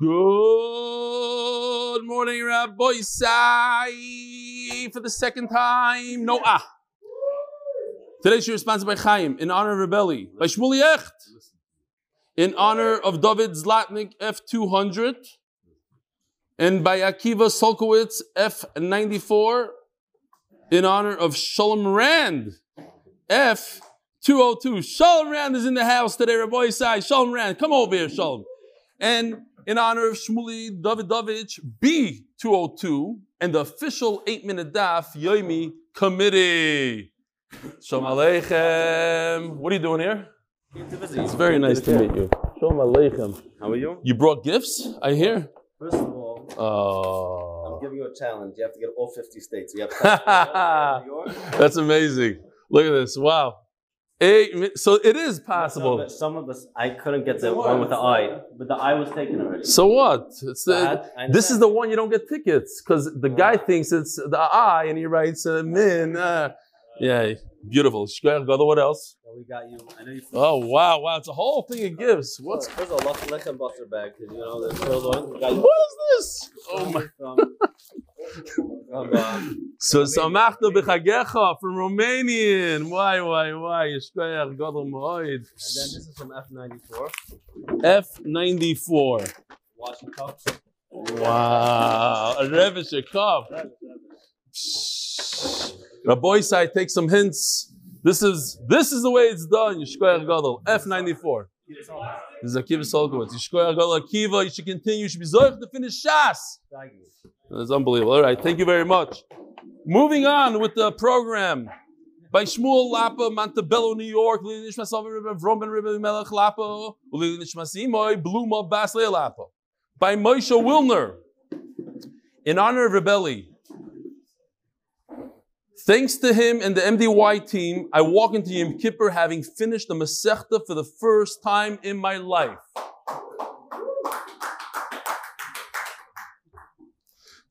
Good morning, Rabbi Sai, for the second time. No ah. Today's your response by Chaim in honor of Rebelli. By Shmuley Echt in honor of David Zlatnik F200 and by Akiva Solkowitz F94 in honor of Shalom Rand F202. Shalom Rand is in the house today, Rabbi Sai. Shalom Rand, come over here, Shalom. And in honor of Shmuli Davidovich B202 and the official eight minute daf Yomi committee. Shalom Aleichem. What are you doing here? It's very nice to meet you. Shalom Aleichem. How are you? You brought gifts, I hear. First of all, Oh. I'm giving you a challenge. You have to get all 50 states. You have to New York. That's amazing. Look at this. Wow. Eight, so it is possible. But some of us, I couldn't get the one with the eye, but the eye was taken already. So what? The, this is the one you don't get tickets because the guy thinks it's the I and he writes uh, min. Uh, yeah, beautiful. Shkoyach Gadol, What else? So we got you. I know you. Oh wow, wow! It's a whole thing of gifts. What's There's a lechem butter bag. You know, the filled one. What is this? Oh my! Uh, So samachta b'chagecha from Romanian. Why, why, why? Shkoyach Gadol Moed. and then this is from F94. F ninety four. Washing cups. Wow, a Revisher cup. Rabbi side, take some hints. This is this is the way it's done. Yishkoyach Gadol. F94. This is Akiva Solkowitz. Yishkoyach Gadol Akiva. You should continue. You should be zoich to finish Shas. That's unbelievable. All right, thank you very much. Moving on with the program. By Shmuel Lapa, Montebello, New York, Lili Nishma Salva Rebbe, Vroman Melech Lapa, Lili Nishma Simoy, Bluma Basle Lapa. By Moshe Wilner, in honor of Rebelli. Thanks to him and the MDY team, I walk into Yom Kippur having finished the Masechta for the first time in my life.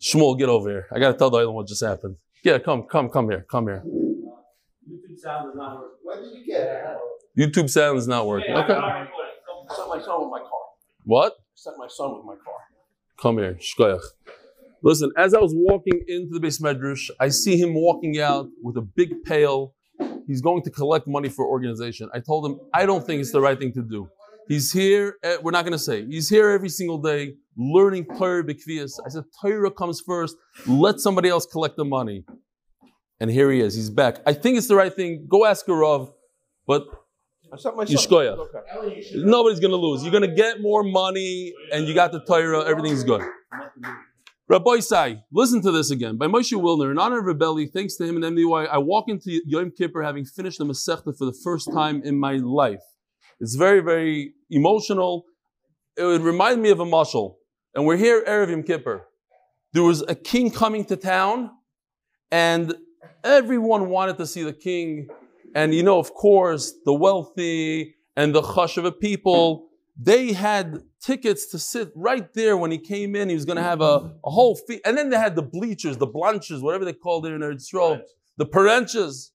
Shmuel, get over here. I gotta tell the island what just happened. Yeah, come, come, come here, come here. YouTube sound is not working. When did you get it? YouTube sound is not working. Okay. I sent my son with my car. What? I sent my son with my car. Come here, shkoyach. Listen, as I was walking into the base medrash, I see him walking out with a big pail. He's going to collect money for organization. I told him, I don't think it's the right thing to do. He's here, eh, we're not going to say, he's here every single day learning Torah b'kvias. I said, Torah comes first, let somebody else collect the money. And here he is, he's back. I think it's the right thing. Go ask a Rav, but I sent my son. Yishkoyach. Okay. Nobody's going to lose. You're going to get more money and you got the Torah, everything's good. Rabbi listen to this again. By Moshe Wilner, in honor of Rebelli, thanks to him and MDY, I walk into Yom Kippur having finished the Masechta for the first time in my life. It's very, very emotional. It would remind me of a mashal. And we're here, Erev Yom Kippur. There was a king coming to town, and everyone wanted to see the king. And you know, of course, the wealthy and the chashava people, they had tickets to sit right there when he came in. He was going to have a, a whole fee. And then they had the bleachers, the blanches, whatever they called it in Eretz Yisrael, the parenches.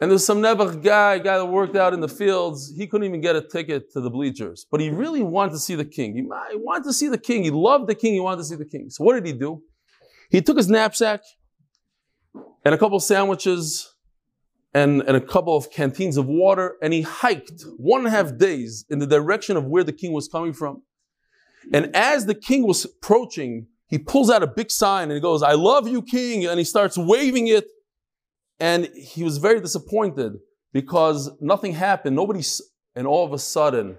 And there's some Nebuch guy, guy that worked out in the fields. He couldn't even get a ticket to the bleachers, but he really wanted to see the king. He, he wanted to see the king. He loved the king. He wanted to see the king. So what did he do? He took his knapsack and a couple sandwiches and, and a couple of canteens of water, and he hiked one and a half days in the direction of where the king was coming from. And as the king was approaching, he pulls out a big sign and he goes, I love you, king. And he starts waving it. And he was very disappointed because nothing happened. Nobody, and all of a sudden,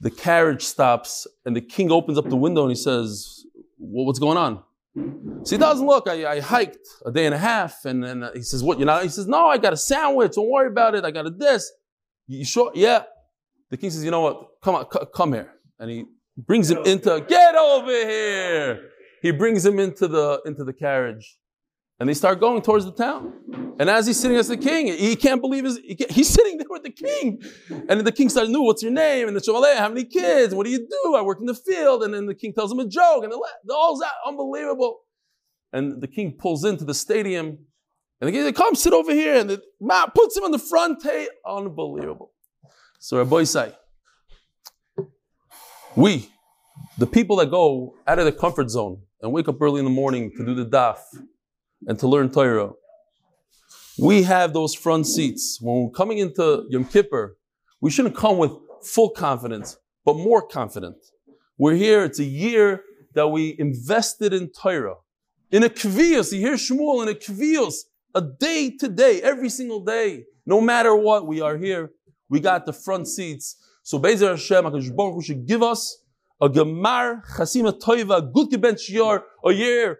the carriage stops and the king opens up the window and he says, well, What's going on? So he doesn't look. I, I hiked a day and a half, and then uh, he says, "What? You know?" He says, "No, I got a sandwich. Don't worry about it. I got a this." You sure? Yeah. The king says, "You know what? Come on, c- come here." And he brings him into. Get over here. He brings him into the into the carriage, and they start going towards the town. And as he's sitting as the king, he can't believe his. He can't- he's sitting there with the king, and the king starts, "No, what's your name?" And the Shomaleh, "How many kids? What do you do?" I work in the field, and then the king tells him a joke, and all's that unbelievable. And the king pulls into the stadium, and the king says, "Come sit over here," and the ma puts him on the front table. Unbelievable. So Rabbi say, We, the people that go out of their comfort zone and wake up early in the morning to do the daf and to learn Torah, we have those front seats. When we're coming into Yom Kippur, we shouldn't come with full confidence, but more confident. We're here, it's a year that we invested in Torah. In a kvios, you hear Shmuel in a kvios, a day to day, every single day. No matter what, we are here. We got the front seats. So Bezer Hashem, HaKadosh should give us a Gemar Chasima Toiva, good gebench year, a year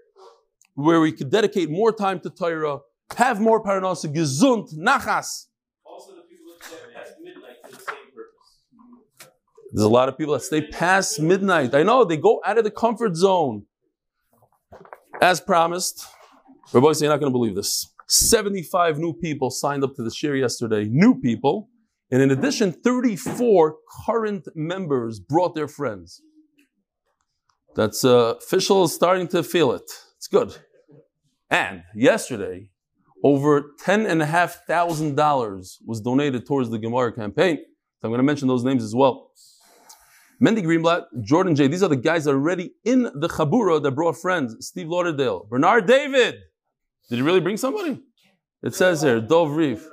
where we could dedicate more time to Torah, have more paranasa, gesund, nachas. Also, the people that stay past midnight for the same purpose. There's a lot of people that stay past midnight. I know, they go out of the comfort zone. As promised, Rabbi, you're not going to believe this. 75 new people signed up to the share yesterday. New people. And in addition, 34 current members brought their friends. That's uh, official is starting to feel it. It's good. And yesterday, over ten and a half thousand dollars was donated towards the Gemara campaign. So I'm going to mention those names as well. Mendy Greenblatt, Jordan J. These are the guys that are already in the Chabura that brought friends. Steve Lauderdale, Bernard David. Did he really bring somebody? It says here, Dov Reef.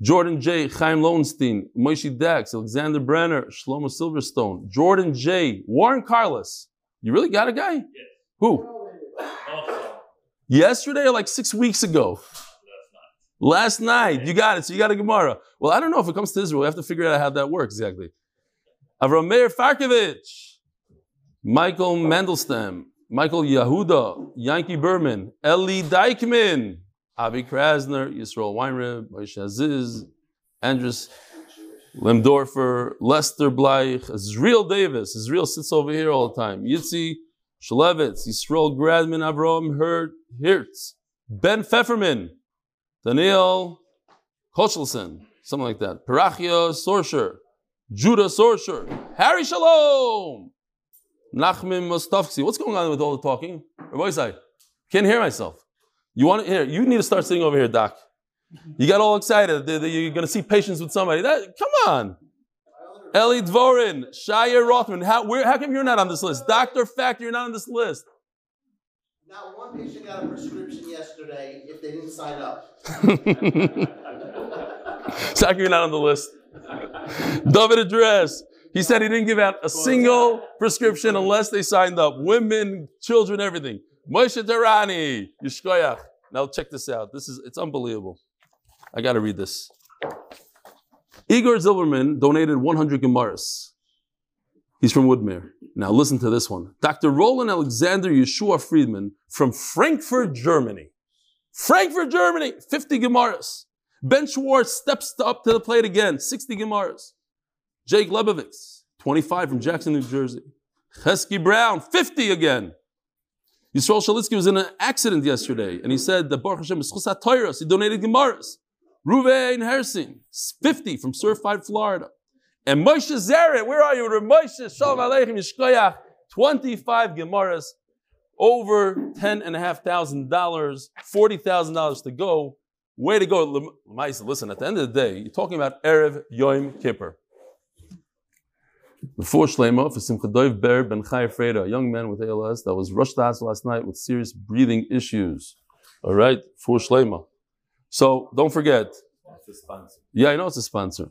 Jordan J. Chaim Lowenstein, Moshe Dax, Alexander Brenner, Shlomo Silverstone, Jordan J. Warren Carlos. You really got a guy? Yes. Who? Yesterday or like six weeks ago? Last night. You got it. So you got a Gemara. Well, I don't know if it comes to Israel. We have to figure out how that works exactly. Avram Meir Farkovich, Michael Mandelstam, Michael Yahuda, Yankee Berman, Eli Dykman, Avi Krasner, Yisrael Weinrib, Moshe Aziz, Andres Lemdorfer, Lester Bleich, Israel Davis. Israel sits over here all the time. Yitzi Shalevitz, Yisrael Gradman, Avram Hert, Hertz, Ben Pfefferman, Daniel Kochelson, something like that. Parachia Sorsher, Judah Sorsher, Harry Shalom, Nachman Mustafksi. What's going on with all the talking? Rabbi can't hear myself. You want to hear? You need to start sitting over here, Doc. You got all excited that you're going to see patients with somebody. That, come on. Eli Dvorin, Shia Rothman. How, where, how come you're not on this list? Dr. Fact, you're not on this list. Not one patient got a prescription yesterday if they didn't sign up. Zach, you're not on the list. David Address. He said he didn't give out a single prescription unless they signed up. Women, children, everything. Moshe Terani. Yishkoyach. Now check this out. This is it's unbelievable. I gotta read this. Igor Zilberman donated 100 Gemaras. He's from Woodmere. Now listen to this one. Dr. Roland Alexander Yeshua Friedman from Frankfurt, Germany. Frankfurt, Germany, 50 Gemaras. Ben Schwartz steps up to the plate again, 60 Gemaras. Jake Lebovitz, 25 from Jackson, New Jersey. Chesky Brown, 50 again. Yisrael Shalitsky was in an accident yesterday, and he said that Baruch Hashem is. He donated Gemaras. Ruvain Hersin, 50 from Surfside, Florida. And Moshe Zeret, where are you? Moshe, Shalom Aleichem, Yishkoyach, 25 Gemaras, over $10,500, $40,000 to go. Way to go. Listen, at the end of the day, you're talking about Erev Yom Kippur. Before Shlema, for Simcha Doiv Ber Ben Chai Freda, a young man with ALS that was rushed to hospital last night with serious breathing issues. All right, for Shlema. So don't forget. Yeah, I know it's a sponsor.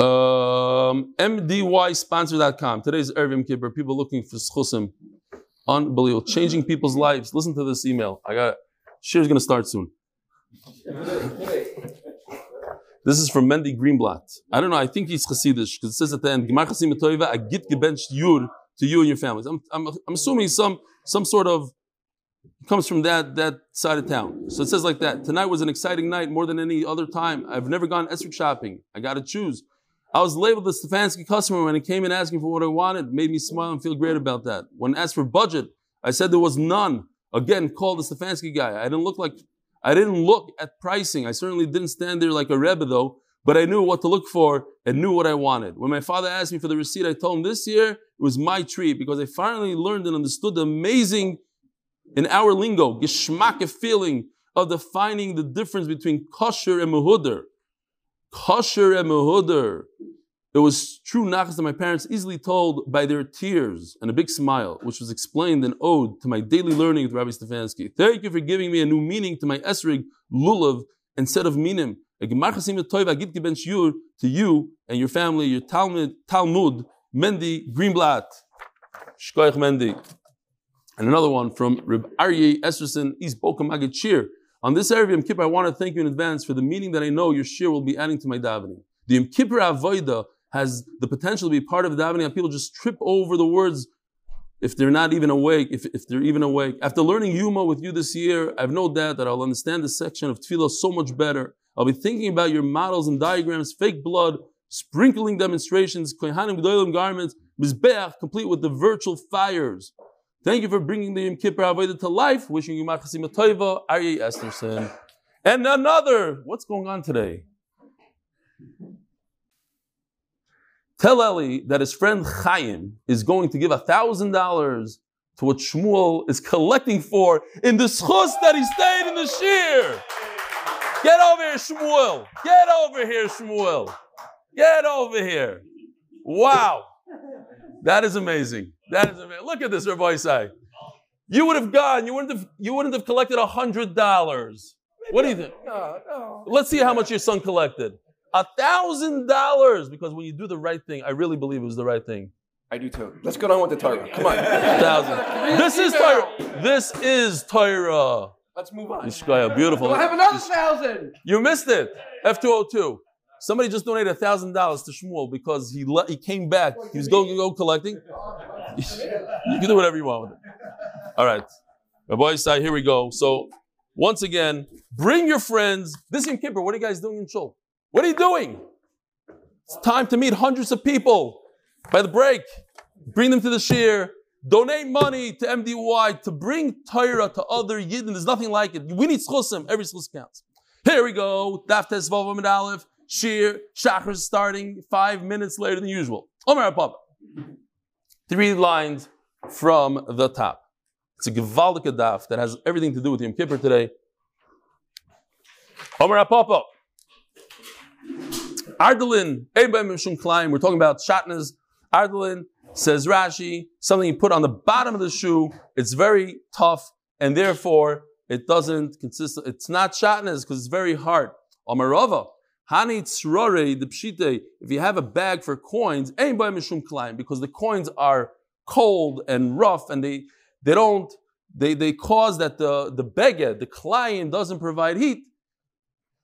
Um, MDYsponsor.com. Today's Erev Yom Kippur. People looking for schusim. Unbelievable. Changing people's lives. Listen to this email. I got Shir's going to start soon. This is from Mendy Greenblatt. I don't know. I think he's Hasidish because it says at the end, "Gemar Chasim Agit gebenched Yud to you and your families." I'm, I'm, I'm assuming some some sort of comes from that that side of town. So it says like that. Tonight was an exciting night more than any other time. I've never gone esrog shopping. I got to choose. I was labeled a Stefansky customer when he came in asking for what I wanted. It made me smile and feel great about that. When asked for budget, I said there was none. Again, called the Stefansky guy. I didn't look like I didn't look at pricing. I certainly didn't stand there like a rebbe though, but I knew what to look for and knew what I wanted. When my father asked me for the receipt, I told him this year it was my treat because I finally learned and understood the amazing, in our lingo, geschmack a feeling of defining the difference between kosher and muhuder. Kosher and muhuder. It was true nachas that my parents easily told by their tears and a big smile, which was explained and owed to my daily learning with Rabbi Stefansky. Thank you for giving me a new meaning to my esrig lulav instead of minim. To you and your family, your Talmud, Talmud, Mendy Greenblatt, Shkoich Mendy. And another one from Reb Aryeh Esserson, East Bochum Magid Shir. On this of Yom Kippur, I want to thank you in advance for the meaning that I know your shir will be adding to my davening. The Yom Kippur Avodah has the potential to be part of the davening, and people just trip over the words if they're not even awake, if, if they're even awake. After learning Yuma with you this year, I have no doubt that I'll understand this section of Tefillah so much better. I'll be thinking about your models and diagrams, fake blood, sprinkling demonstrations, kohanim gedolim garments, mizbeach, complete with the virtual fires. Thank you for bringing the Yom Kippur Avodah to life. Wishing you Machasima Toiva, Aryeh Esterson. And another, what's going on today? Tell Eli that his friend Chaim is going to give a thousand dollars to what Shmuel is collecting for in the schus that he stayed in the shear. Get over here, Shmuel. Get over here, Shmuel. Get over here. Wow. That is amazing. That is amazing. Look at this, Rabbi Isai. You would have gone, you wouldn't have, you wouldn't have collected a hundred dollars. What do you think? No, no. Let's see how much your son collected. A thousand dollars. Because when you do the right thing, I really believe it was the right thing. I do too. Let's get on with the Torah. Come on. thousand. This is Torah. This is Torah. Let's move on. Yishkaya, beautiful. Do I have another thousand? You missed it. F202. Somebody just donated $1,000 to Shmuel because he le- he came back. He was going to go collecting. you can do whatever you want with it. All right. Rabbi side, here we go. So, once again, bring your friends. This Yom Kippur, what are you guys doing in Shul? What are you doing? It's time to meet hundreds of people by the break. Bring them to the shir. Donate money to MDY to bring Torah to other Yidden. There's nothing like it. We need schusim. Every schus counts. Here we go. Daf Tes Amid Aleph. Shir. Shachar starting five minutes later than usual. Omer Papa. Three lines from the top. It's a Gevaldik daf that has everything to do with Yom Kippur today. Omer Papa. Ardalin, we're talking about Shatnas. Ardalin says Rashi, something you put on the bottom of the shoe, it's very tough, and therefore it doesn't consist it's not Shatnas because it's very hard. Amarava, Hani Tzrore, the Pshite, if you have a bag for coins, ain't by Mishum Klein, because the coins are cold and rough and they they don't they, they cause that the, the beged, the client doesn't provide heat.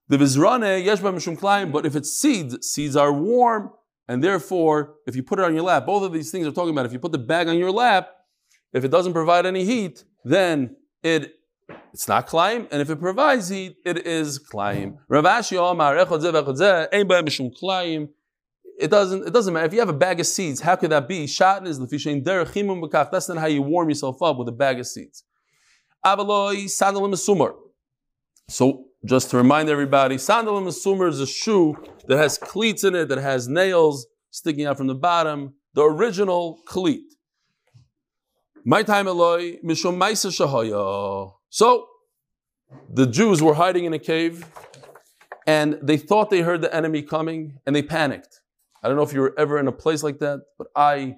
The vizrane, yesh by mishum klein, but if it's seeds, seeds are warm, and therefore, if you put it on your lap, both of these things are talking about if you put the bag on your lap, if it doesn't provide any heat, then it it's not climb, and if it provides heat, it is climb. Ravashi Omar. Oh, it doesn't. It doesn't matter if you have a bag of seeds. How could that be? That's not how you warm yourself up with a bag of seeds. Avaloi sandalim sumar. So just to remind everybody, sandalim sumar is a shoe that has cleats in it, that has nails sticking out from the bottom. The original cleat. My time Eloi mishum ma'isa shahaya. So the Jews were hiding in a cave, and they thought they heard the enemy coming, and they panicked. I don't know if you were ever in a place like that, but I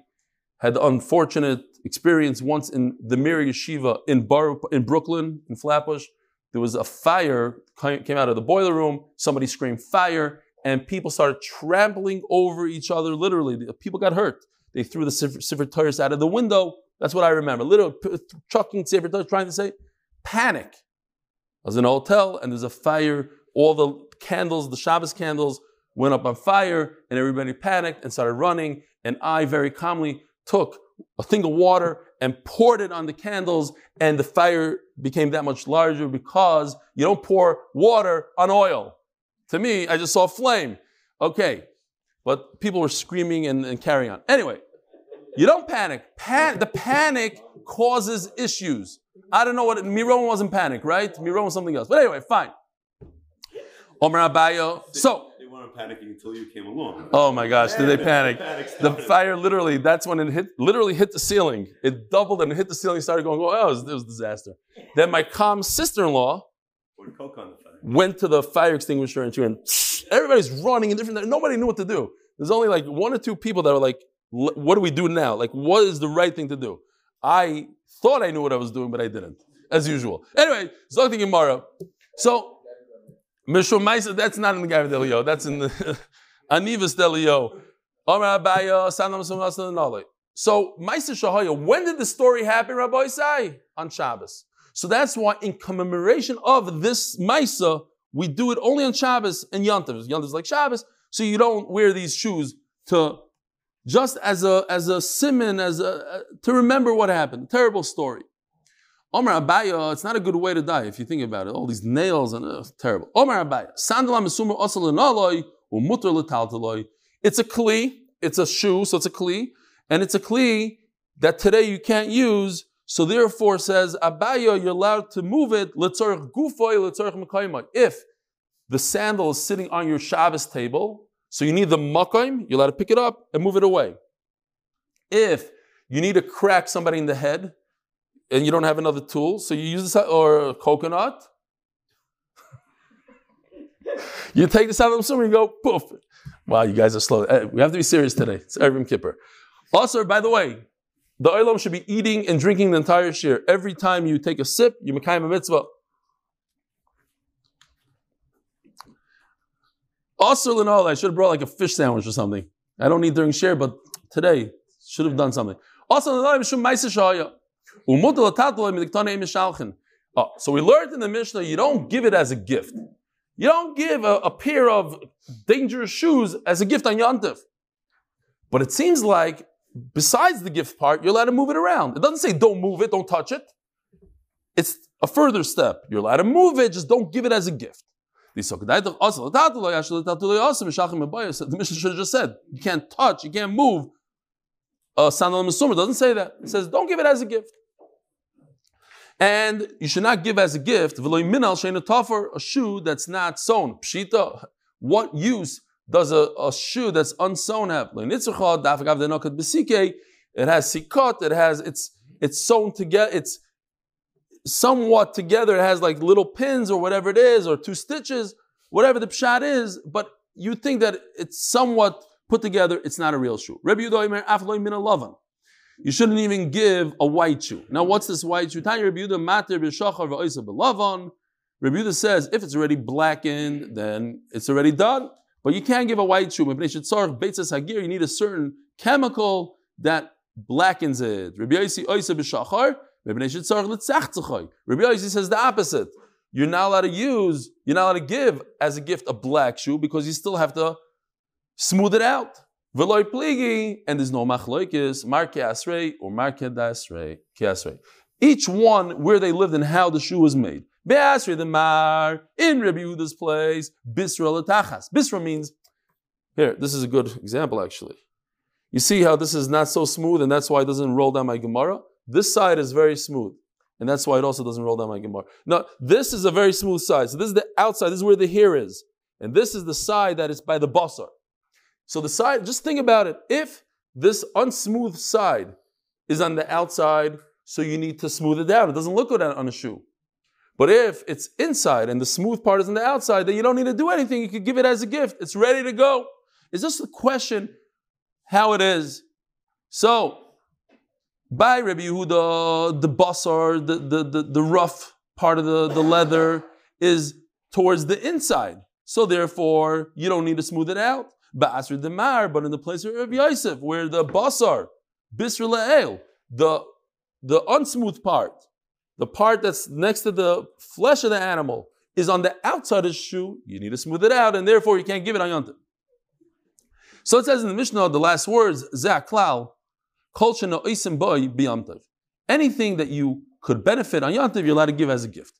had the unfortunate experience once in the Mir Yeshiva in Bar in Brooklyn, in Flatbush. There was a fire came out of the boiler room. Somebody screamed fire, and people started trampling over each other. Literally, people got hurt. They threw the Sefer, Torahs out of the window. That's what I remember. Literally chucking Sefer Torahs, trying to say panic. I was in a hotel, and there's a fire. All the candles, the Shabbos candles, went up on fire, and everybody panicked and started running. And I very calmly took a thing of water and poured it on the candles, and the fire became that much larger because you don't pour water on oil. To me, I just saw flame. Okay, but people were screaming and, and carrying on. Anyway, you don't panic. Pan- the panic causes issues. I don't know what it, Miron wasn't panic, right? Miron was something else. But anyway, fine. Omer Abayo. So, They weren't panicking until you came along. Oh my gosh, did they panic? The fire literally, that's when it hit, literally hit the ceiling. It doubled and it hit the ceiling, started going, oh, it was, it was a disaster. Then my calm sister-in-law Poured Coke on the fire. went to the fire extinguisher and she went, everybody's running in different, nobody knew what to do. There's only like one or two people that are like, what do we do now? Like, what is the right thing to do? I thought I knew what I was doing, but I didn't, as usual. Anyway, Zokti Gemara. So, Mishum Maisa, that's not in the Gav Delio, that's in the Anivas Delio. So, Maisa Shahaya, when did the story happen, Rabbi Isai? On Shabbos. So that's why, in commemoration of this Maisa, we do it only on Shabbos and Yantav. Yantav is like Shabbos, so you don't wear these shoes to just as a as a simon, as a to remember what happened. Terrible story. Omar Abaya, it's not a good way to die if you think about it. All these nails and ugh, terrible. Omar Abaya, sandal mesumar asal aloi umutar letaltaloi. It's a kli, it's a shoe, so it's a kli, and it's a kli that today you can't use. So therefore, says Abaya, you're allowed to move it. Letzorch gufoy, mekaymai. If the sandal is sitting on your Shabbos table, so you need the makayim, you're allowed to pick it up and move it away. If you need to crack somebody in the head and you don't have another tool, so you use this or a coconut. you take this out of the sandal and you go poof. Wow, you guys are slow. Eh, We have to be serious today. It's Erev Kippur. Also, by the way, the oilam should be eating and drinking the entire shir. Every time you take a sip, you mekayim a mitzvah. Also, Linol, I should have brought like a fish sandwich or something. I don't need during share, but today should have done something. Also, Midiktane Mishalchen. Oh, so we learned in the Mishnah, you don't give it as a gift. You don't give a, a pair of dangerous shoes as a gift on Yantiv. But it seems like besides the gift part, you're allowed to move it around. It doesn't say don't move it, don't touch it. It's a further step. You're allowed to move it, just don't give it as a gift. The Mishnah should have just said, you can't touch, you can't move. Uh, Sandal Mesumah doesn't say that. It says, don't give it as a gift. And you should not give as a gift a shoe that's not sewn. Pshita, what use does a, a shoe that's unsewn have? It has sikot, it has, it's, it's sewn together, it's somewhat together, it has like little pins or whatever it is, or two stitches, whatever the pshat is, but you think that it's somewhat put together, it's not a real shoe. Rabbi min alavan. You shouldn't even give a white shoe. Now, what's this white shoe? Tanya Rabbi mater b'shachar v'oisa b'lavan. Rabbi Yehuda says if it's already blackened, then it's already done. But you can't give a white shoe. You need a certain chemical that blackens it. Rabbi oisa b'shachar. Rabbi Yossi says the opposite. You're not allowed to use, you're not allowed to give as a gift a black shoe because you still have to smooth it out. Veloy pligi, and there's no machloikis, marke asrei or marke dasrei, kiasrei. Each one where they lived and how the shoe was made. Be'asrei the mar, in Rabbi Yehuda's place, bisra letachas. Bisra means, here, this is a good example actually. You see how this is not so smooth and that's why it doesn't roll down my Gemara? This side is very smooth. And that's why it also doesn't roll down my Gemara. Now, this is a very smooth side. So this is the outside, this is where the hair is. And this is the side that is by the basar. So the side, just think about it. If this unsmooth side is on the outside, so you need to smooth it down. It doesn't look good on a shoe. But if it's inside and the smooth part is on the outside, then you don't need to do anything. You could give it as a gift. It's ready to go. It's just a question how it is. So, by Rabbi Yehuda, the basar, the, the, the, the rough part of the, the leather is towards the inside. So therefore, you don't need to smooth it out. But in the place of Rabbi Yosef, where the basar, bisr le'el, the, the unsmooth part, the part that's next to the flesh of the animal, is on the outside of the shoe, you need to smooth it out, and therefore you can't give it on Yontif. So it says in the Mishnah, the last words, Zaklal, Kol shena boy biyamtiv. Anything that you could benefit on Yantiv, you're allowed to give as a gift.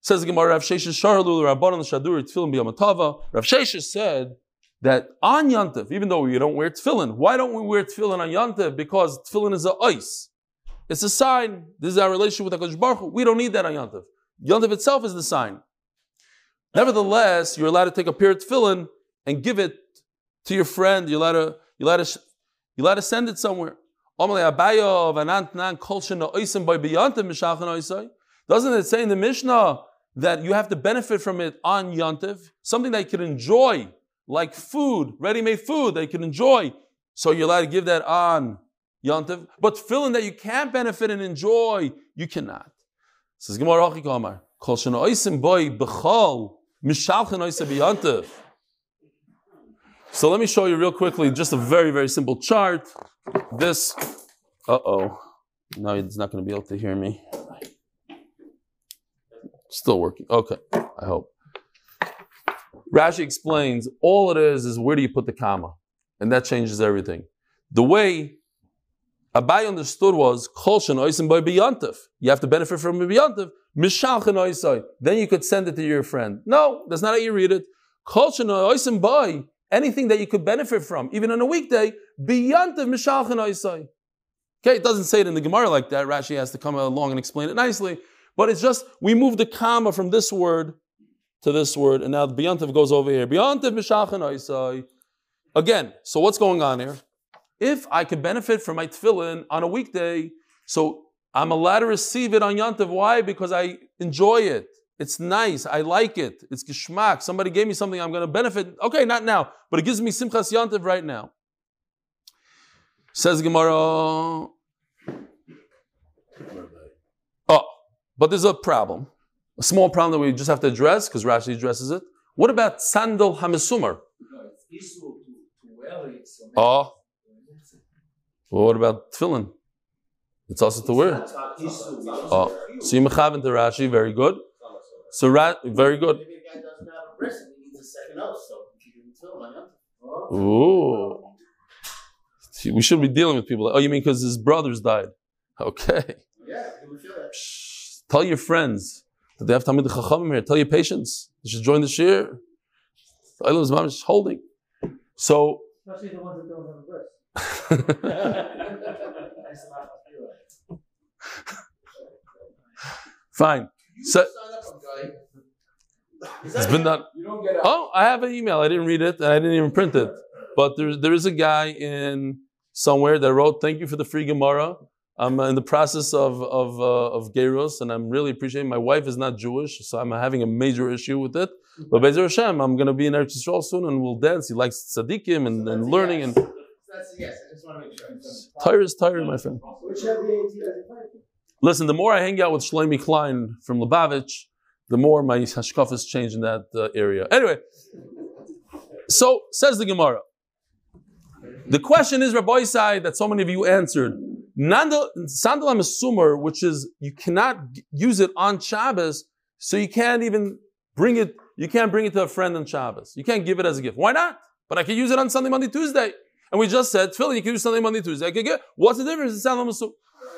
Says the Gemara, Rav Sheshes Sharlu, Rabbanon Shadur, Tefillin biyamatava. Rav Sheshes said that on Yantiv, even though we don't wear tefillin, why don't we wear tefillin on Yantiv? Because tefillin is a ice. It's a sign. This is our relationship with HaKadosh Baruch Hu. We don't need that on Yantiv. Yantiv itself is the sign. Nevertheless, you're allowed to take a pair of tefillin and give it to your friend. You're allowed to, you're allowed to, you're allowed to send it somewhere. Doesn't it say in the Mishnah that you have to benefit from it on Yantiv? Something that you can enjoy like food, ready-made food that you can enjoy. So you're allowed to give that on Yontif. But filling that you can't benefit and enjoy, you cannot. Says Gemara. Kol. So let me show you real quickly just a very, very simple chart. This, uh-oh. Now it's not going to be able to hear me. Still working. Okay, I hope. Rashi explains all it is is where do you put the comma, and that changes everything. The way Abai understood was kolshan oisim by biyantif. You have to benefit from biyantif. Mishalchen oisai. Then you could send it to your friend. No, that's not how you read it. Kolshan oisim by anything that you could benefit from, even on a weekday. Biyantif mishalchen oisai. Okay, it doesn't say it in the Gemara like that. Rashi has to come along and explain it nicely. But it's just we move the comma from this word to this word, and now the biyantiv goes over here. Biyantiv mishachan oisai. Again, so what's going on here? If I could benefit from my tefillin on a weekday, so I'm allowed to receive it on Yantiv. Why? Because I enjoy it. It's nice. I like it. It's geschmack. Somebody gave me something I'm going to benefit. Okay, not now, but it gives me simchas Yantiv right now. Says Gemara. Oh, but there's a problem. A small problem that we just have to address because Rashi addresses it. What about sandal hamisumar? Oh, well, what about tefillin? It's also to wear. Oh, so you mechav into Rashi, very good. So Ra- very good. Maybe a guy doesn't have a bris and he needs a second oath, so he can fill on Yom Ooh. We should be dealing with people. Like, oh, you mean because his brothers died? Okay. Yeah, he would. Shh. Tell your friends that they have Talmud Chachamim here. Tell your patients they should join the shir. Eiloh's mom is holding. So. Especially the ones that don't have a breast. Fine. You So- sign up a guy. Is It's been done. You don't get out. Oh, I have an email. I didn't read it and I didn't even print it. But there, there is a guy in somewhere that wrote, "Thank you for the free Gemara. I'm in the process of of uh, of Geros, and I'm really appreciating. My wife is not Jewish, so I'm having a major issue with it. But Bezer Hashem, I'm going to be in Eretz Yisrael soon, and we'll dance. He likes tzaddikim and, and learning, and That's yes. I just want to make sure. Tyre is Tyre, my friend. Which have the AT does it play? Listen, the more I hang out with Shlomi Klein from Lubavitch, the more my hashkafas change in that uh, area. Anyway, so says the Gemara. The question is, Rabbi Isai, that so many of you answered. Nandal- is Sumer, which is you cannot use it on Shabbos, so you can't even bring it. You can't bring it to a friend on Shabbos. You can't give it as a gift. Why not? But I can use it on Sunday, Monday, Tuesday. And we just said, Philly, you can use Sunday, Monday, Tuesday. What's the difference in Sandal Masum?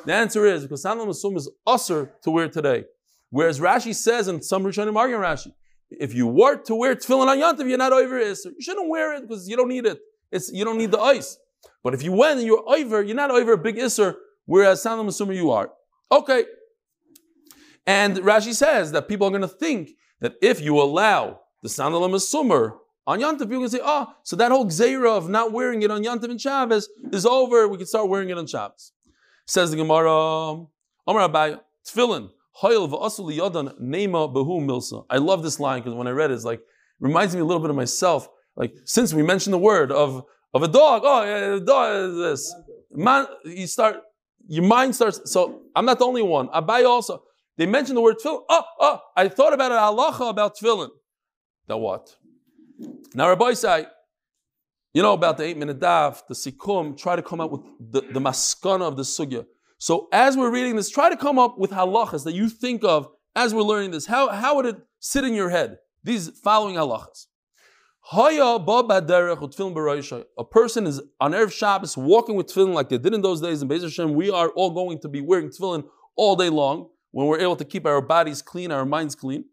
The answer is because Sandal Masum is usher to wear today. Whereas Rashi says, and some Rishonim argue Rashi, if you were to wear tefillin on Yantav, you're not over it. You shouldn't wear it because you don't need it. It's you don't need the ice. But if you went and you're over, you're not over a big isser, whereas Sandal Masum you are. Okay. And Rashi says that people are going to think that if you allow the Sandal Masumar on Yantav, people can say, oh, so that whole gzeira of not wearing it on Yantav and Shabbos is over. We can start wearing it on Shabbos. Says the Gemara, Omar Abai, Tefillin, I love this line because when I read it, it's like, reminds me a little bit of myself. Like, since we mentioned the word of, of a dog, oh, yeah, the dog is this. Man, you start, your mind starts, so I'm not the only one. Abai also, they mentioned the word tefillin. Oh, oh, I thought about it, halacha about tefillin. Now what? Now Rabbi say, you know about the eight minute daf, the sikum, try to come up with the, the maskana of the sugya. So as we're reading this, try to come up with halachas that you think of as we're learning this. How, how would it sit in your head? These following halachas. A person is on Erev Shabbos walking with tefillin like they did in those days. In Beis Hashem, we are all going to be wearing tefillin all day long when we're able to keep our bodies clean, our minds clean.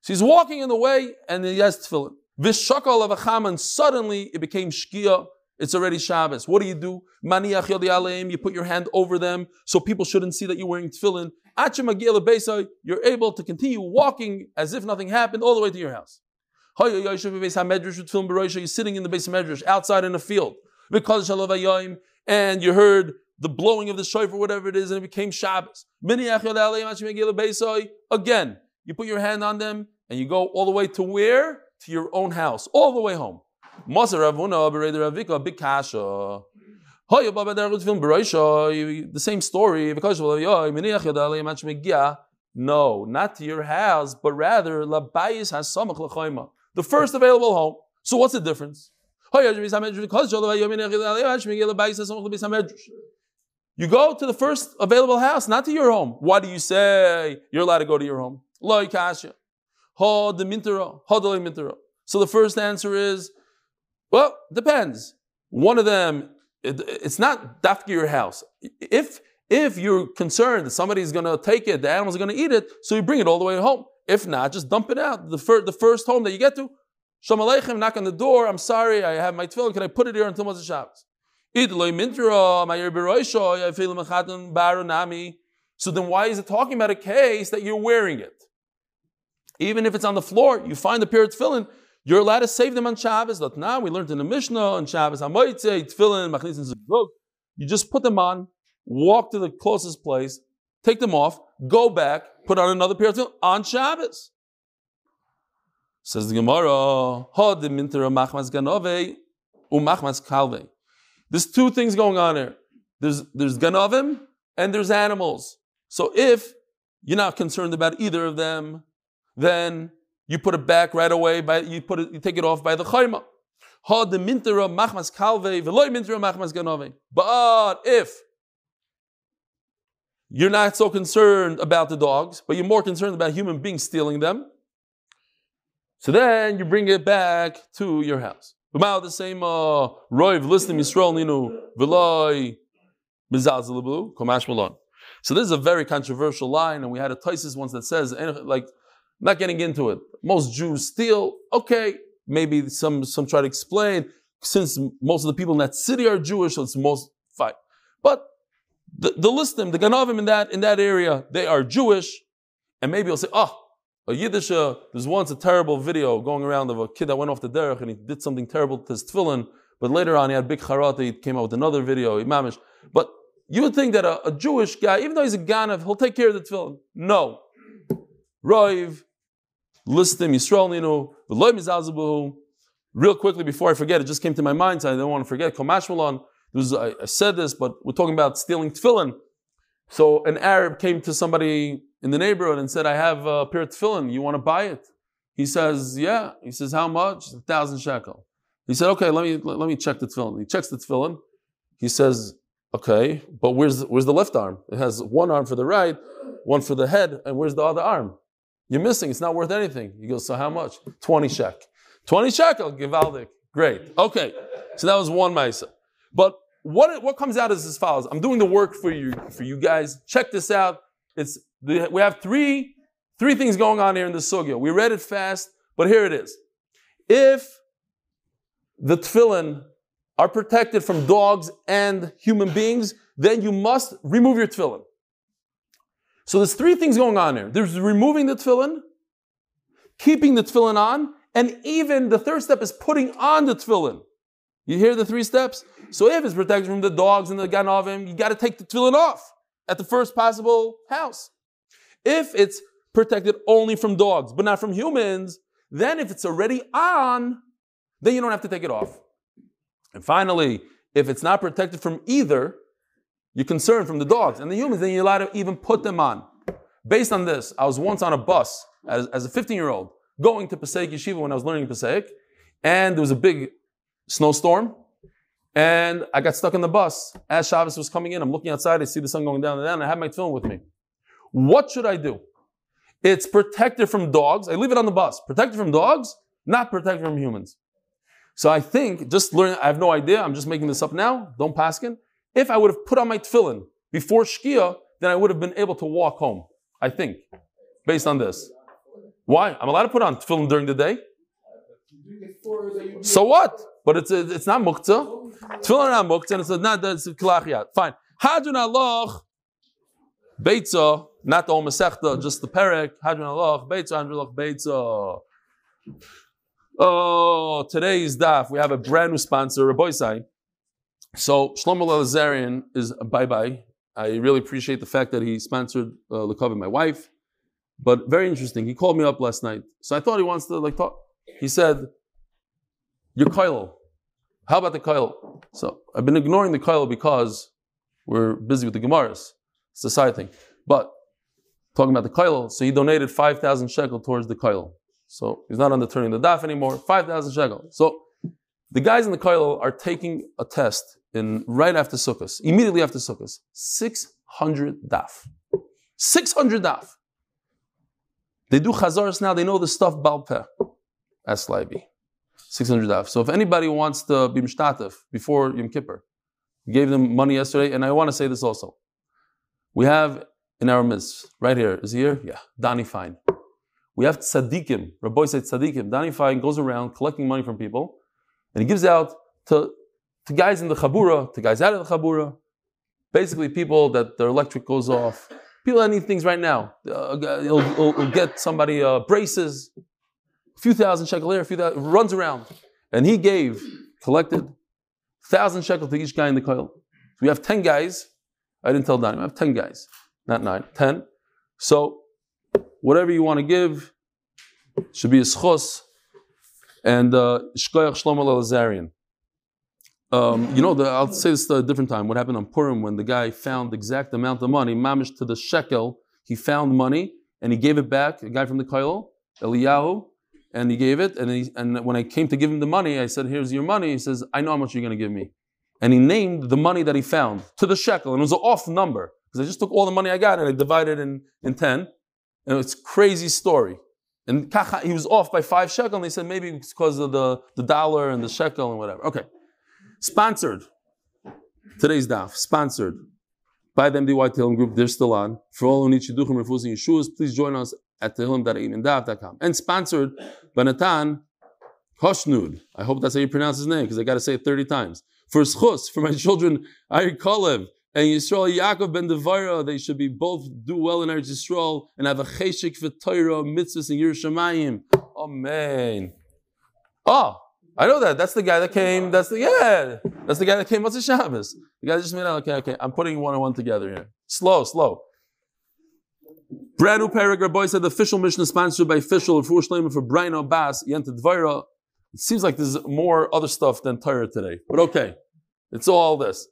So he's walking in the way and he has tefillin. Vishakal and suddenly it became shkia. It's already Shabbos. What do you do? Maniach yodi aleim. You put your hand over them so people shouldn't see that you're wearing tefillin. Beisai. You're able to continue walking as if nothing happened all the way to your house. You're sitting in the base of medrash outside in the field. And you heard the blowing of the shofar, whatever it is, and it became Shabbos. Again, you put your hand on them and you go all the way to where? To your own house, all the way home. Moser Ravuna, Bereder Ravika, big kasha. The same story. No, not to your house, but rather. The first available home. So what's the difference? You go to the first available house, not to your home. Why do you say you're allowed to go to your home? So the first answer is, well, depends. One of them, it- it's not dafki your house. If if you're concerned that somebody's going to take it, the animals are going to eat it, so you bring it all the way home. If not, just dump it out. The, fir- the first home that you get to, Shalom Aleichem, knock on the door. I'm sorry, I have my tefillin. Can I put it here until Motzei Shabbos? So then why is it talking about a case that you're wearing it? Even if it's on the floor, you find a pair of tefillin, you're allowed to save them on Shabbos. But now we learned in the Mishnah on Shabbos, Hamoitze, tefillin, machnitzin zugug. You just put them on, walk to the closest place, take them off, go back, put on another pair of tefillin on Shabbos. Says the Gemara, "Ha de mintera machmas ganove umachmas kalve." There's two things going on here. There's there's ganovim and there's animals. So if you're not concerned about either of them, then you put it back right away. By you put it, you take it off by the chayma. But if you're not so concerned about the dogs, but you're more concerned about human beings stealing them, so then you bring it back to your house. About the same uh, roiv listim Yisrael ninu v'loy mizalzelabu komash malon. So this is a very controversial line, and we had a thesis once that says, and, not getting into it. Most Jews steal. Okay, maybe some some try to explain since most of the people in that city are Jewish, so it's most fine. But the, the listim, the ganavim in that in that area, they are Jewish, and maybe you'll say, oh. A Yiddish, uh, there's once a terrible video going around of a kid that went off the derech and he did something terrible to his tefillin, but later on he had big charata, he came out with another video, imamish. But you would think that a, a Jewish guy, even though he's a ganav, he'll take care of the tefillin. No. Roiv, listim, Yisrael ninu, v'loy mizazabu. Real quickly before I forget, it just came to my mind, so I don't want to forget. Komash Malon, was, I, I said this, but we're talking about stealing tefillin. So an Arab came to somebody in the neighborhood and said, I have a pair of tefillin, you want to buy it? He says, yeah. He says, how much? A thousand shekel. He said, okay, let me, let me check the tefillin. He checks the tefillin. He says, okay, but where's, where's the left arm? It has one arm for the right, one for the head, and where's the other arm? You're missing, it's not worth anything. He goes, so how much? 20 shek. 20 shekel, givaldik. Great. Okay. So that was one Maisa. But what, what comes out is as follows. I'm doing the work for you, for you guys. Check this out. It's we have three, three things going on here in the sugya. We read it fast, but here it is. If the tefillin are protected from dogs and human beings, then you must remove your tefillin. So there's three things going on here. There's removing the tefillin, keeping the tefillin on, and even the third step is putting on the tefillin. You hear the three steps? So if it's protected from the dogs and the ganavim, you got to take the tefillin off at the first possible house. If it's protected only from dogs, but not from humans, then if it's already on, then you don't have to take it off. And finally, if it's not protected from either, you're concerned from the dogs and the humans, then you're allowed to even put them on. Based on this, I was once on a bus as, as a 15 year old going to Passaic Yeshiva when I was learning Passaic, and there was a big snowstorm, and I got stuck in the bus. As Shabbos was coming in, I'm looking outside, I see the sun going down and down, and I have my tefillin with me. What should I do? It's protected from dogs. I leave it on the bus. Protected from dogs, not protected from humans. So I think, just learn, I have no idea, I'm just making this up now, don't paskin. If I would have put on my tefillin before Shkia, then I would have been able to walk home. I think, based on this. Why? I'm allowed to put on tefillin during the day. So what? But it's it's not muktzah. Tefillin not muktzah, and it's not that's kilachiyat. Fine. Hadron aloch beitza, not the whole masechta, just the perek. Hadron aloch beitza, hadron aloch beitza. Oh, today's daf we have a brand new sponsor, Rabbi So Shlomo Lazarian is a bye bye. I really appreciate the fact that he sponsored uh, Lekov my wife. But very interesting. He called me up last night. So I thought he wants to like talk. He said, your koil. How about the koil? So I've been ignoring the koil because we're busy with the Gemaras. It's a side thing. But talking about the koil, so he donated 5,000 shekel towards the koil. So he's not on the turning the daf anymore, 5,000 shekel. So the guys in the koil are taking a test in right after Sukkot, immediately after Sukkot. 600 daf. 600 daf. They do chazaras now, they know the stuff balpeh. Ask Leiby. 600 daf. So if anybody wants to be mishtatif before Yom Kippur, gave them money yesterday, and I want to say this also. We have in our midst, right here, is he here? Yeah, Danny Fine. We have tzaddikim. Rabbi said tzaddikim. Danny Fine goes around collecting money from people, and he gives out to, to guys in the chabura, to guys out of the chabura, basically people that their electric goes off. People that need things right now. Uh, he'll- he'll get somebody uh, braces, a few thousand shekel here, a few thousand, runs around. And he gave, collected, thousand shekel to each guy in the coil. So we have 10 guys. I didn't tell Danny, we have 10 guys, not nine, 10. So whatever you want to give should be a schos and uh, shkoyach shlomo lazarian. Um, you know, the, I'll say this at a different time. What happened on Purim when the guy found the exact amount of money, mamish to the shekel, he found money and he gave it back. A guy from the koil, Eliyahu, and he gave it. And, he, and when I came to give him the money, I said, "Here's your money." He says, "I know how much you're going to give me." And he named the money that he found to the shekel, and it was an off number because I just took all the money I got and I divided in in ten. And it's crazy story. And he was off by five shekel, and they said maybe it's because of the, the dollar and the shekel and whatever. Okay. Sponsored. Today's daf. Sponsored by the MDY Tehillim Group. They're still on. For all who need shidduchim, refusing Yeshuas, please join us at tehillim.imindaf.com. And sponsored by Natan Koshnud. I hope that's how you pronounce his name, because I got to say it 30 times. For schus, for my children, Ari Kolev, and Yisrael Yaakov ben Devara, they should be both do well in Eretz Yisrael and have a cheshik for Torah, mitzvahs, and Yerushalayim. Amen. Oh, I know that. That's the guy that came. That's the yeah. That's the guy that came. What's the Shabbos? The guy that just made out. Okay, okay. I'm putting one on one together here. Slow, slow. Brand new paragraph. Boy said the official mission is sponsored by official of Shleiman for Brian Abbas Yenta Dvaira. It seems like there's more other stuff than Torah today, but okay. It's all this.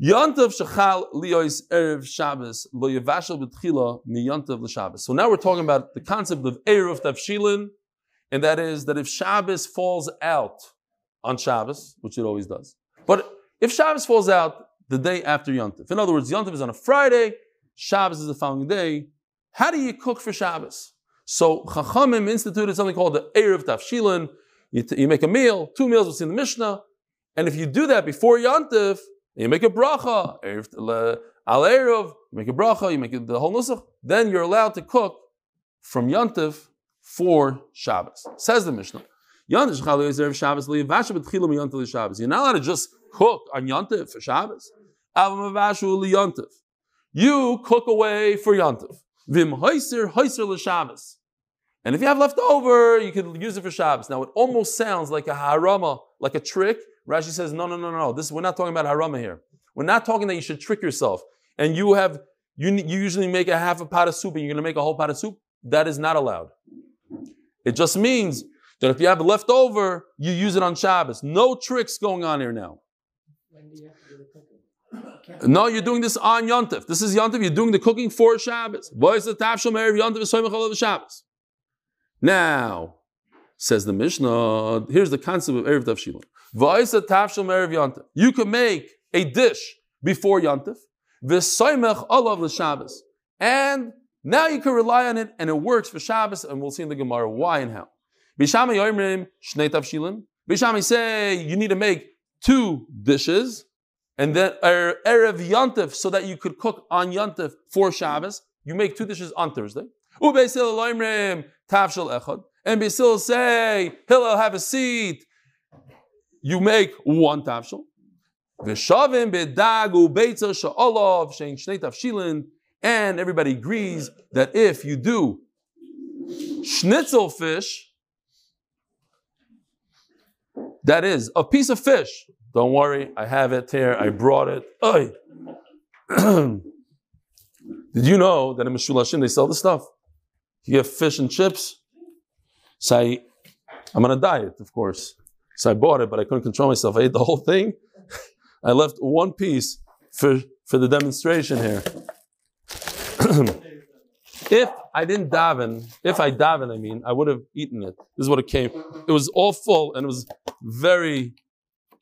Yantav shachal liois erev Shabbos lo yevashel b'tchila mi yantav l'Shabbos. So now we're talking about the concept of erev tavshilin, and that is that if Shabbos falls out on Shabbos, which it always does, but if Shabbos falls out the day after Yantav, in other words, Yantav is on a Friday, Shabbos is the following day. How do you cook for Shabbos? So Chachamim instituted something called the erev tavshilin. You, t- you make a meal, two meals, what's in the Mishnah, and if you do that before Yantav, you make a bracha, al erev, you make a bracha, you make the whole nusach, then you're allowed to cook from Yantav for Shabbos. Says the Mishnah. You're not allowed to just cook on Yantav for Shabbos. You cook away for l'Shabbos. And if you have left over, you can use it for Shabbos. Now, it almost sounds like a harama, like a trick. Rashi says, no, no, no, no. This we're not talking about harama here. We're not talking that you should trick yourself. And you have, you, you usually make a half a pot of soup and you're going to make a whole pot of soup. That is not allowed. It just means that if you have left over, you use it on Shabbos. No tricks going on here now. When do you have to do the cooking? No, you're doing this on Yontif. This is Yontif. You're doing the cooking for Shabbos. Boys, the tafshel me'erev Yontif of Shabbos. Now, says the Mishnah, here's the concept of Erev Tavshilin. Boys, the tafshel Yontif. You can make a dish before Yontif. V'soymach olav l'Shabbos. And now you can rely on it, and it works for Shabbos, and we'll see in the Gemara why and how. Bishami yoimrim shnei tavshilin. Bishami say you need to make two dishes, and then er, erev yontif, so that you could cook on yontif for Shabbos. You make two dishes on Thursday. Ubesil loimrim tavshil echad. And Basil say, Hillel, have a seat. You make one tavshil. V'shavim bedag ubeitzer sha'olav shein shnei tavshilin. And everybody agrees that if you do schnitzel fish, that is a piece of fish. Don't worry, I have it here. I brought it. Did you know that in Meshulashim they sell this stuff? You get fish and chips. Say, I, I'm on a diet, of course. So I bought it, but I couldn't control myself. I ate the whole thing. I left one piece for, for the demonstration here. if I didn't daven, if I daven, I mean, I would have eaten it. This is what it came. It was all full and it was very.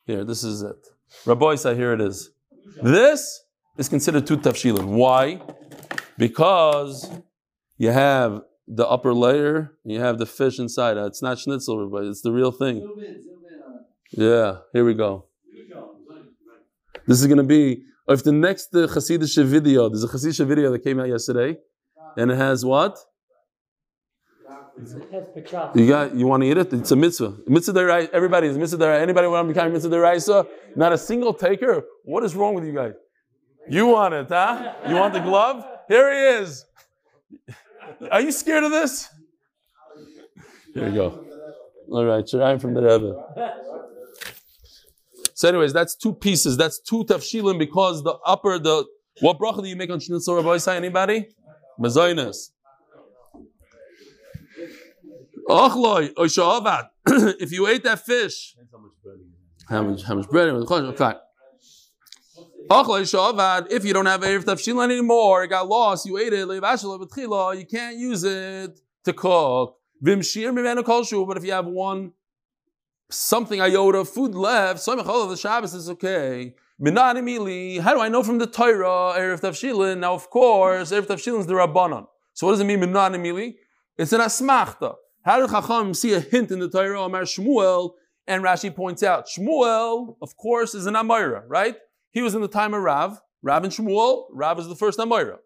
Here, this is it. Rabbi said, here it is. This is considered two tafshilin. Why? Because you have the upper layer and you have the fish inside. Uh, It's not schnitzel, but it's the real thing. Zoom in, zoom in on it. Yeah, here we go. This is going to be, if the next uh, Hasidic video, there's a Hasidic video that came out yesterday, and it has what? It has picture. You got, you want to eat it? It's a mitzvah. Mitzvah derai, everybody is mitzvah derai. Anybody want to become mitzvah deraisa? Not a single taker? What is wrong with you guys? You want it, huh? You want the glove? Here he is. Are you scared of this? Here you go. All right, Shirayim from the Rebbe. So, anyways, that's two pieces. That's two tafshilim because the upper, the what bracha do you make on schnitzel? Rabbi say anybody? Mazoinus. Ochloi, oishavad. If you ate that fish, how much how much bread? Okay. Ochloi shavad. If you don't have erev tafshilin anymore, it got lost. You ate it. You can't use it to cook. But if you have one something iota food left, so the Shabbos is okay. Minani mili. How do I know from the Torah erev tafshilin? Now, of course, erev tafshilin is the rabbanon. So what does it mean minani mili? It's an asmachta. How did Chacham see a hint in the Torah? Amar Shmuel, and Rashi points out Shmuel, of course, is an Amoira, right? He was in the time of Rav. Rav and Shmuel. Rav is the first Amoira.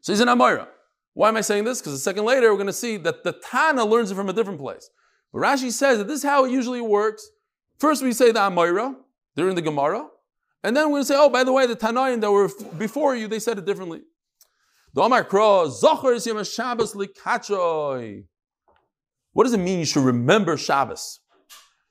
So he's an Amoira. Why am I saying this? Because a second later we're going to see that the Tana learns it from a different place. But Rashi says that this is how it usually works. First we say the Amoira, they're in the Gemara, and then we're going to say, oh, by the way, the Tanaim that were before you, they said it differently. What does it mean you should remember Shabbos?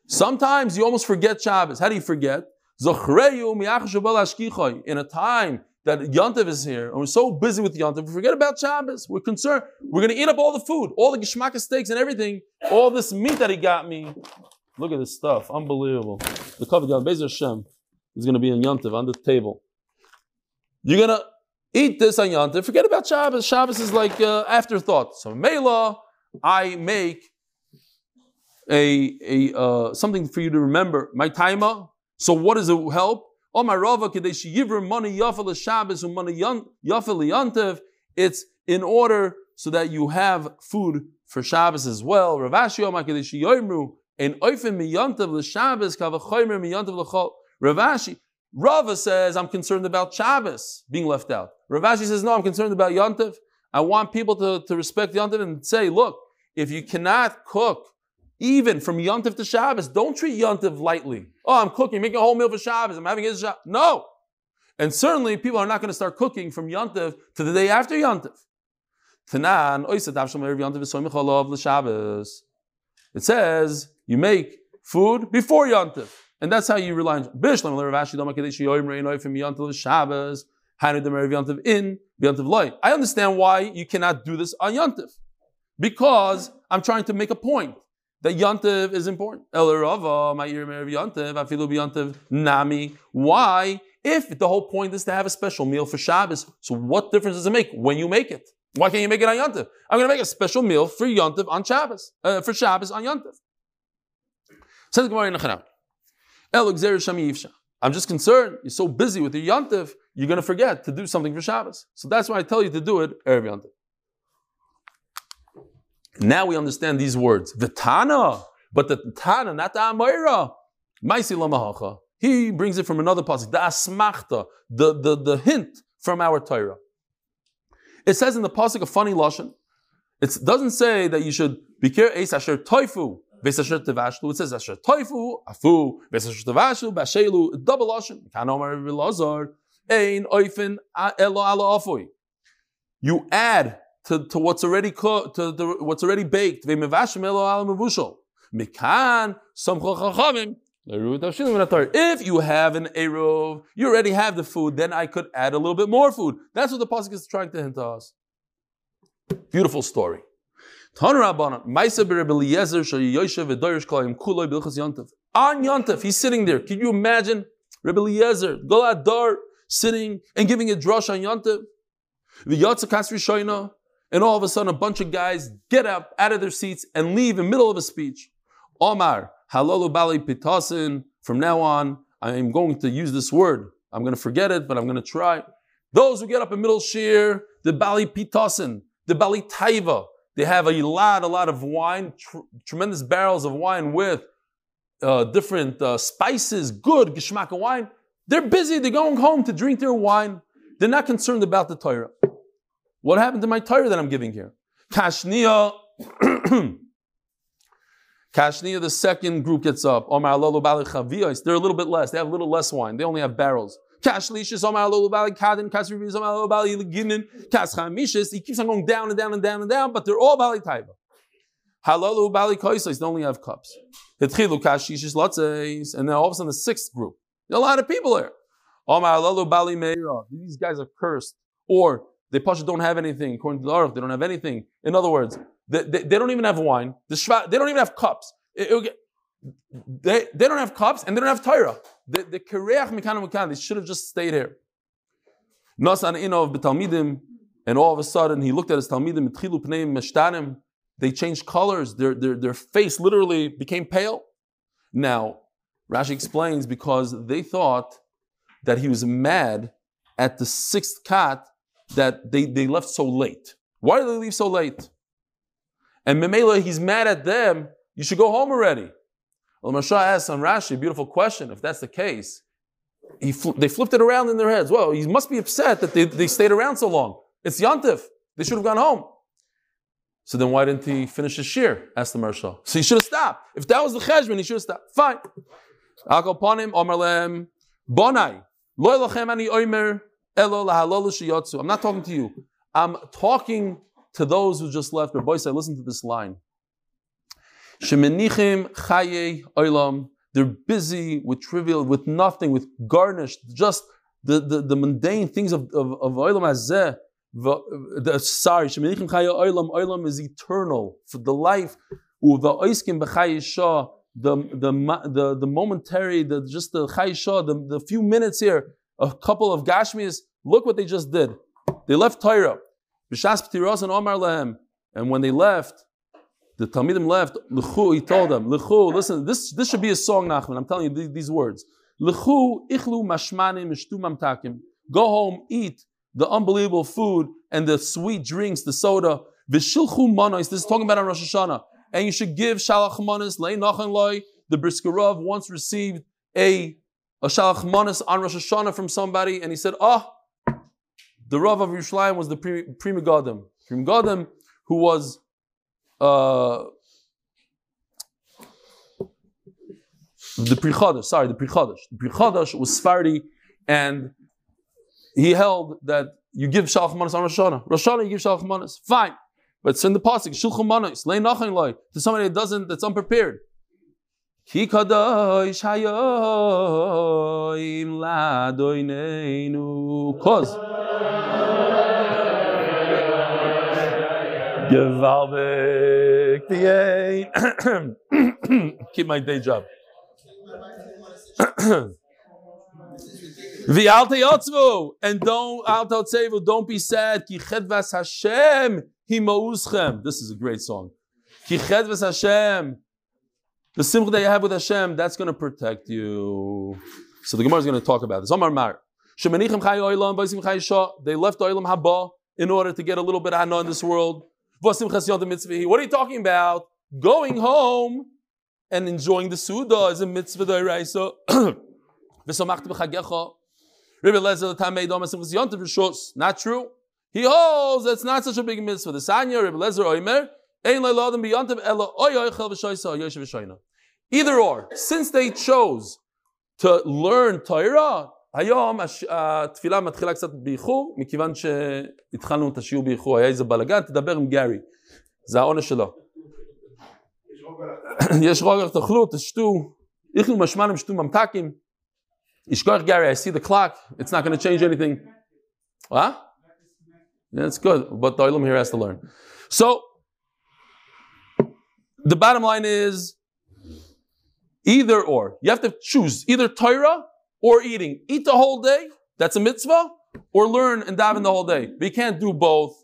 Sometimes you almost forget Shabbos. How do you forget? In a time that Yontiv is here, and we're so busy with Yontiv, we forget about Shabbos. We're concerned. We're going to eat up all the food, all the geschmack steaks and everything, all this meat that he got me. Look at this stuff. Unbelievable. The cover Yom Bezer Hashem is going to be in Yontiv on the table. You're going to eat this on Yontif. Forget about Shabbos. Shabbos is like uh, afterthought. So Mela, I make a, a uh, something for you to remember. My timer. So what does it help? Rava and. It's in order so that you have food for Shabbos as well. Rav Ashi Yoimru. Rav Ashi. Rava says, I'm concerned about Shabbos being left out. Rav Ashi says, no, I'm concerned about Yontif. I want people to, to respect Yontif and say, look, if you cannot cook even from Yontif to Shabbos, don't treat Yontif lightly. Oh, I'm cooking, making a whole meal for Shabbos, I'm having his. No. And certainly people are not going to start cooking from Yontif to the day after Yontif. It says you make food before Yontif. And that's how you rely on Bishlam Rav Ashi Dama Kadesh Yoim Reinoy from Yantiv Shabbos, Hanu Demer Yantiv in Yantiv Loy. I understand why you cannot do this on Yontif. Because I'm trying to make a point that Yantiv is important. El Rava, my ear Yantiv, Afilu Yantiv Nami. Why? If the whole point is to have a special meal for Shabbos, so what difference does it make when you make it? Why can't you make it on Yantiv? I'm going to make a special meal for Yantiv on Shabbos, uh, for Shabbos on Yantiv. Says Gemara in Nachanam. I'm just concerned. You're so busy with your yontif, you're going to forget to do something for Shabbos. So that's why I tell you to do it erev yontif. Now we understand these words. The Tana, but the Tana, not the Amoira. Maisi lamahacha. He brings it from another pasuk. The asmachta, the, the, the hint from our Torah. It says in the pasuk a funny lashon. It doesn't say that you should be careful. Eis asher toifu Vesasher Tevashlu, it says Asher Toifu, Afu, Vesasher Tevashlu, Bashelu, double ocean. Kanomar Vilazar, Ein Oifen Elo Ala Afui. You add to, to what's already cooked, to the, what's already baked. Mikan, Samcha Chachamim, if you have an Eruv, you already have the food, then I could add a little bit more food. That's what the Pasuk is trying to hint to us. Beautiful story. On Yontav, he's sitting there. Can you imagine Rebbe Eliezer, Golad Dar, sitting and giving a drush on Shoina, and all of a sudden a bunch of guys get up out of their seats and leave in the middle of a speech. Omar, Halalu Bali Pitasin, from now on, I am going to use this word. I'm going to forget it, but I'm going to try. Those who get up in middle shear, the Bali Pitasin, the Bali Taiva, they have a lot, a lot of wine, tr- tremendous barrels of wine with uh, different uh, spices, good geschmack of wine. They're busy. They're going home to drink their wine. They're not concerned about the Torah. What happened to my Torah that I'm giving here? Kashnia. Kashnia, the second group gets up. They're a little bit less. They have a little less wine. They only have barrels. He keeps on going down and down and down and down, but they're all Bali Taiba. Halalu Bali Koisos. They only have cups. And then all of a sudden the sixth group. A lot of people there. These guys are cursed. Or they Pasha don't have anything. According to the Aruch, they don't have anything. In other words, they, they, they don't even have wine. The shva, they don't even have cups. It- it'll they, they don't have cups and they don't have Torah. The, Kireach Mekan Mekan, they should have just stayed here. Nasan Inov B'Talmidim, and all of a sudden he looked at his Talmidim, Mitchilu Pneim Meshtanim, they changed colors. Their, their, their face literally became pale. Now, Rashi explains because they thought that he was mad at the sixth cat that they, they left so late. Why did they leave so late? And Memela, he's mad at them. You should go home already. Well, Maharsha asks on Rashi, beautiful question. If that's the case, he fl- they flipped it around in their heads. Well, he must be upset that they, they stayed around so long. It's Yantif. They should have gone home. So then why didn't he finish his shear? Asked the Maharsha. So he should have stopped. If that was the cheshbon, he should have stopped. Fine. Akal bonai, lachem ani sheyotzu. I'm not talking to you. I'm talking to those who just left. Rabbi say, listen to this line. They're busy with trivial, with nothing, with garnished, just the, the, the mundane things of, of, of. The, sorry, Shemenichim chaye oilam. Oilam is eternal. For the life, uva oiskim shah. The, the, the, the momentary, the, just the chaye shah, the, the few minutes here, a couple of gashmis, look what they just did. They left Torah. B'shas p'tiros and Omar lehem. And when they left, the Talmidim left, L'chu, he told them, L'chu, listen, this, this should be a song, Nachman, I'm telling you these, words. L'chu, ichlu mashmanim. Go home, eat the unbelievable food and the sweet drinks, the soda. V'shilchu manos, this is talking about on Rosh Hashanah. And you should give shalach manos, nachan loy. The Briskerov once received a, a shalach manos on Rosh Hashanah from somebody, and he said, oh, the Rav of Yerushalayim was the Pri Pri Megadim. Pri who was uh, the Pri Chodesh, sorry, the Pri Chodesh. The Pri Chodesh was Sephardi, and he held that you give Shalach Manos on Rosh Hashanah. Rosh Hashanah, you give Shalach Manos. Fine. But it's in the Pasuk, Shulchan Manos, Lei Nachan Loi, to somebody that doesn't, that's unprepared. Ki kadosh hayoim ladoineinu. Cause. Gewaltig Keep my day job. V'alte yotzvu and don't alto tzevu. Don't be sad. Ki chedvas Hashem himauschem. This is a great song. Ki chedvas Hashem. The simcha that you have with Hashem, that's going to protect you. So the Gemara is going to talk about this. Omar Mar. They left oilam haba in order to get a little bit of hana in this world. What are you talking about? Going home and enjoying the Suda is a mitzvah Rishos. Not true. He holds that's not such a big mitzvah. The Sanya, Rebbe Lezer Oimer, Ein Leiladim B'Yontav Ela Oyoichel V'Shoisa Yoshev V'Shoina. Either or, since they chose to learn Torah, היום הש- התפילה מתחילה קצת באיחור, מכיוון שהתחלנו את השיעור באיחור, היה איזה בלאגן, תדבר עם גארי, זה העונש שלו. יש רוגר, תאכלו, תשתו, איכלו משמענים, שתו ממתקים. ישכוח גארי, I see the clock, it's not going to change anything. What? Yeah, it's good, but the Olam here has to learn. So, the bottom line is either or. You have to choose either Torah or eating. Eat the whole day, that's a mitzvah, or learn and daven the whole day. You can't do both.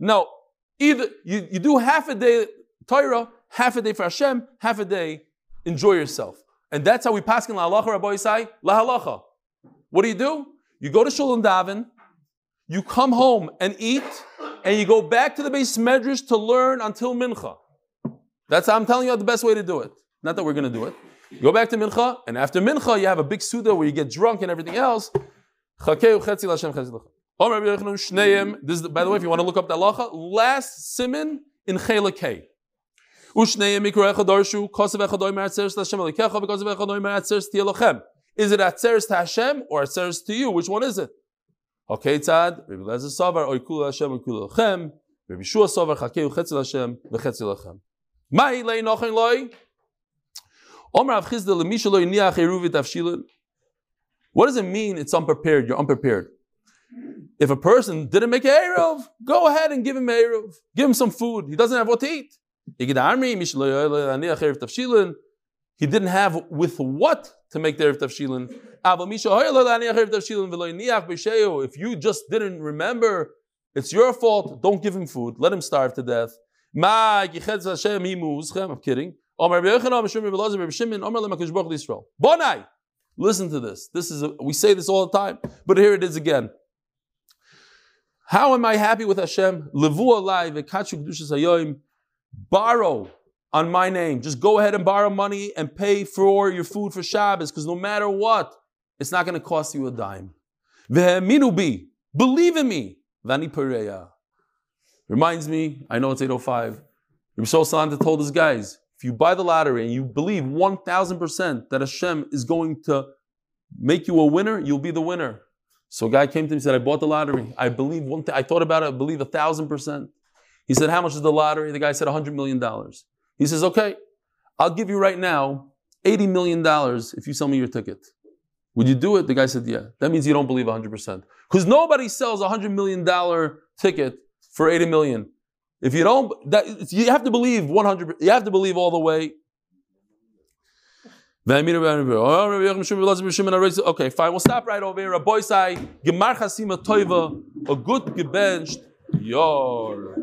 No, either you, you do half a day Torah, half a day for Hashem, half a day enjoy yourself. And that's how we pass in la halacha, Rabbi Yisai, la halacha. What do you do? You go to shul and daven, you come home and eat, and you go back to the base medrash to learn until mincha. That's how I'm telling you the best way to do it. Not that we're going to do it. You go back to mincha, and after mincha, you have a big suda where you get drunk and everything else. This is, by the way, if you want to look up the halacha, last simin in Chelak Hay. Ushneim mikro echad darshu kosev echad oimer atzeres l'Hashem alikecha v'kosev echad oimer atzeres. Is it atzeres to Hashem or atzeres to you? Which one is it? Okay, tzad. Rabbi Lezer Savar oikul Hashem oikul lachem. Rabbi Shua Savar chakeu chetzi l'Hashem v'chetzi lachem. Mai lei nochen. Omer Rav Chisda yiniach eruvit avshilin. What does it mean? It's unprepared. You're unprepared. If a person didn't make a Eruv, go ahead and give him a Eruv. Give him some food. He doesn't have what to eat. He didn't have with what to make the Erev Tavshilin. Ah, if you just didn't remember, it's your fault. Don't give him food. Let him starve to death. I'm kidding. Bonai. Listen to this. This is a, we say this all the time, but here it is again. How am I happy with Hashem? Levu hayoim. Borrow on my name. Just go ahead and borrow money and pay for your food for Shabbos, because no matter what, it's not going to cost you a dime. V'heminu bi. Believe in me. Vani pereya. Reminds me, I know it's 805. Rabbi Shol Salanta told his guys, if you buy the lottery and you believe 1000% that Hashem is going to make you a winner, you'll be the winner. So a guy came to me and said, I bought the lottery. I believe one thing, I thought about it, I believe a thousand percent. He said, How much is the lottery? The guy said, $100 million. He says, Okay, I'll give you right now $80 million if you sell me your ticket. Would you do it? The guy said, Yeah. That means you don't believe 100%. Because nobody sells a $100 million ticket for 80 million. If you don't, that, you have to believe 100, you have to believe all the way. Okay, fine. We'll stop right over here. A boy say, a good gebenched, yor.